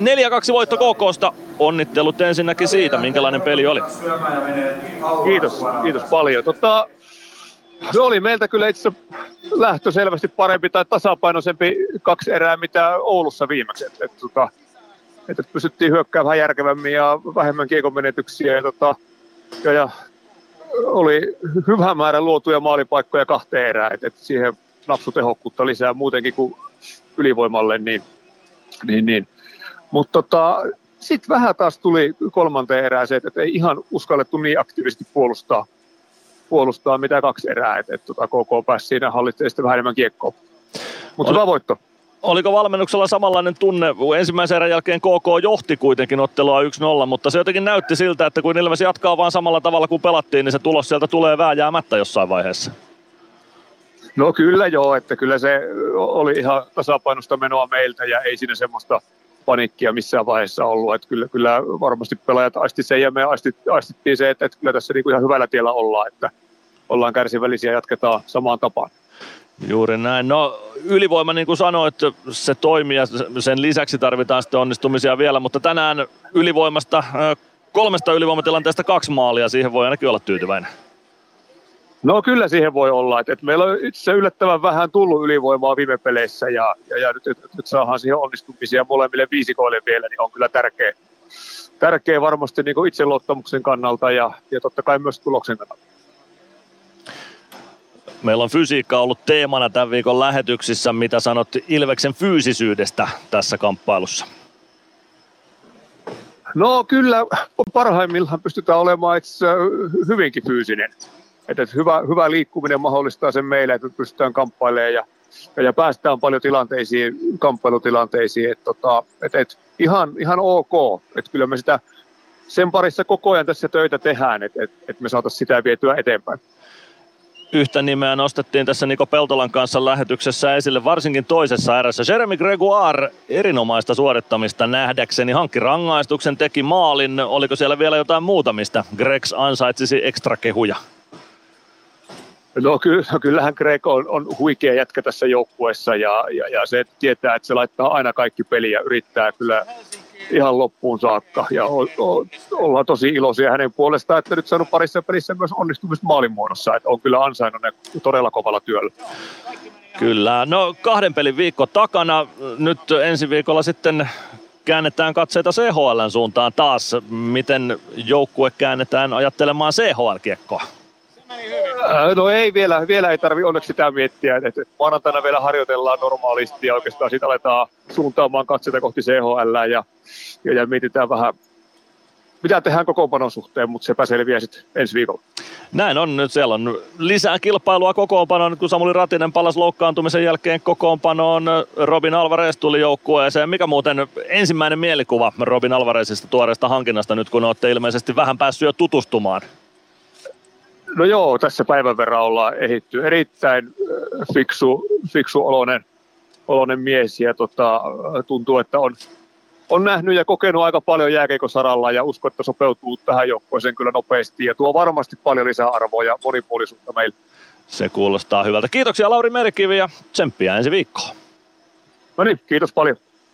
4-2 voitto KKsta. Onnittelut ensinnäkin siitä, minkälainen peli oli. Kiitos, kiitos paljon. Tota, se oli meiltä kyllä itse lähtö selvästi parempi tai tasapainoisempi kaksi erää, mitä Oulussa viimeksi. Et, et, tota, että pystyttiin hyökkäämään vähän järkevämmin ja vähemmän kiekon menetyksiä. Ja, tota, ja, ja oli hyvä määrä luotuja maalipaikkoja kahteen erään, että et siihen napsutehokkuutta lisää muutenkin kuin ylivoimalle, niin, niin, niin. Mutta tota, sitten vähän taas tuli kolmanteen erään se, että ei ihan uskallettu niin aktiivisesti puolustaa, puolustaa mitä kaksi erää, että et, tota, KK pääsi siinä hallitsemaan sitten vähän enemmän kiekkoa. Mutta hyvä voitto. Oliko valmennuksella samanlainen tunne? Ensimmäisen erän jälkeen KK johti kuitenkin ottelua 1-0, mutta se jotenkin näytti siltä, että kun Ilves jatkaa vaan samalla tavalla kuin pelattiin, niin se tulos sieltä tulee vääjäämättä jossain vaiheessa. No kyllä joo, että kyllä se oli ihan tasapainosta menoa meiltä ja ei siinä semmoista panikkia missään vaiheessa ollut. Että kyllä, kyllä varmasti pelaajat aisti sen ja me aistit, aistittiin se, että, että kyllä tässä niin kuin ihan hyvällä tiellä ollaan, että ollaan kärsivällisiä ja jatketaan samaan tapaan. Juuri näin. No ylivoima, niin kuin sanoit, se toimii ja sen lisäksi tarvitaan sitten onnistumisia vielä, mutta tänään ylivoimasta kolmesta ylivoimatilanteesta kaksi maalia, siihen voi ainakin olla tyytyväinen. No kyllä siihen voi olla, että, että meillä on itse yllättävän vähän tullut ylivoimaa viime peleissä ja, ja, ja nyt, nyt, nyt saadaan siihen onnistumisia molemmille viisikoille vielä, niin on kyllä tärkeä, tärkeä varmasti niin itseluottamuksen kannalta ja, ja totta kai myös tuloksen kannalta. Meillä on fysiikka ollut teemana tämän viikon lähetyksissä. Mitä sanot Ilveksen fyysisyydestä tässä kamppailussa? No kyllä parhaimmillaan pystytään olemaan itse hyvinkin fyysinen. Että hyvä, hyvä liikkuminen mahdollistaa sen meille, että pystytään kamppailemaan ja, ja päästään paljon tilanteisiin, kamppailutilanteisiin. Että tota, et, et ihan, ihan ok. Että kyllä me sitä sen parissa koko ajan tässä töitä tehdään, että et, et me saataisiin sitä vietyä eteenpäin yhtä nimeä nostettiin tässä Niko Peltolan kanssa lähetyksessä esille, varsinkin toisessa erässä. Jeremy Gregoire erinomaista suorittamista nähdäkseni hankki rangaistuksen, teki maalin. Oliko siellä vielä jotain muuta, mistä Gregs ansaitsisi ekstra kehuja? No, ky- no kyllähän Greg on, on huikea jätkä tässä joukkueessa ja, ja, ja, se tietää, että se laittaa aina kaikki peliä yrittää kyllä ihan loppuun saakka. Ja o, o, ollaan tosi iloisia hänen puolestaan, että nyt saanut parissa pelissä myös onnistumista maalin muodossa. Että on kyllä ansainnut ne todella kovalla työllä. Kyllä. No kahden pelin viikko takana. Nyt ensi viikolla sitten käännetään katseita CHLn suuntaan taas. Miten joukkue käännetään ajattelemaan CHL-kiekkoa? Äh, no ei vielä, vielä ei tarvi onneksi sitä miettiä, että maanantaina vielä harjoitellaan normaalisti ja oikeastaan sitten aletaan suuntaamaan katseita kohti CHL ja, ja, ja mietitään vähän, mitä tehdään kokoonpanon suhteen, mutta sepä selviää sitten ensi viikolla. Näin on nyt. Siellä on lisää kilpailua kokoonpanoon, kun Samuli Ratinen palasi loukkaantumisen jälkeen kokoonpanoon. Robin Alvarez tuli joukkueeseen. Mikä muuten ensimmäinen mielikuva Robin Alvarezista tuoreesta hankinnasta nyt, kun olette ilmeisesti vähän päässyt jo tutustumaan? No joo, tässä päivän verran ollaan ehitty. Erittäin fiksu, fiksu oloinen, oloinen mies ja tota, tuntuu, että on, on nähnyt ja kokenut aika paljon jääkeikosaralla ja usko, että sopeutuu tähän joukkueeseen kyllä nopeasti ja tuo varmasti paljon lisäarvoa ja monipuolisuutta meille. Se kuulostaa hyvältä. Kiitoksia Lauri Merkivi ja tsemppiä ensi viikkoon. No niin, kiitos paljon.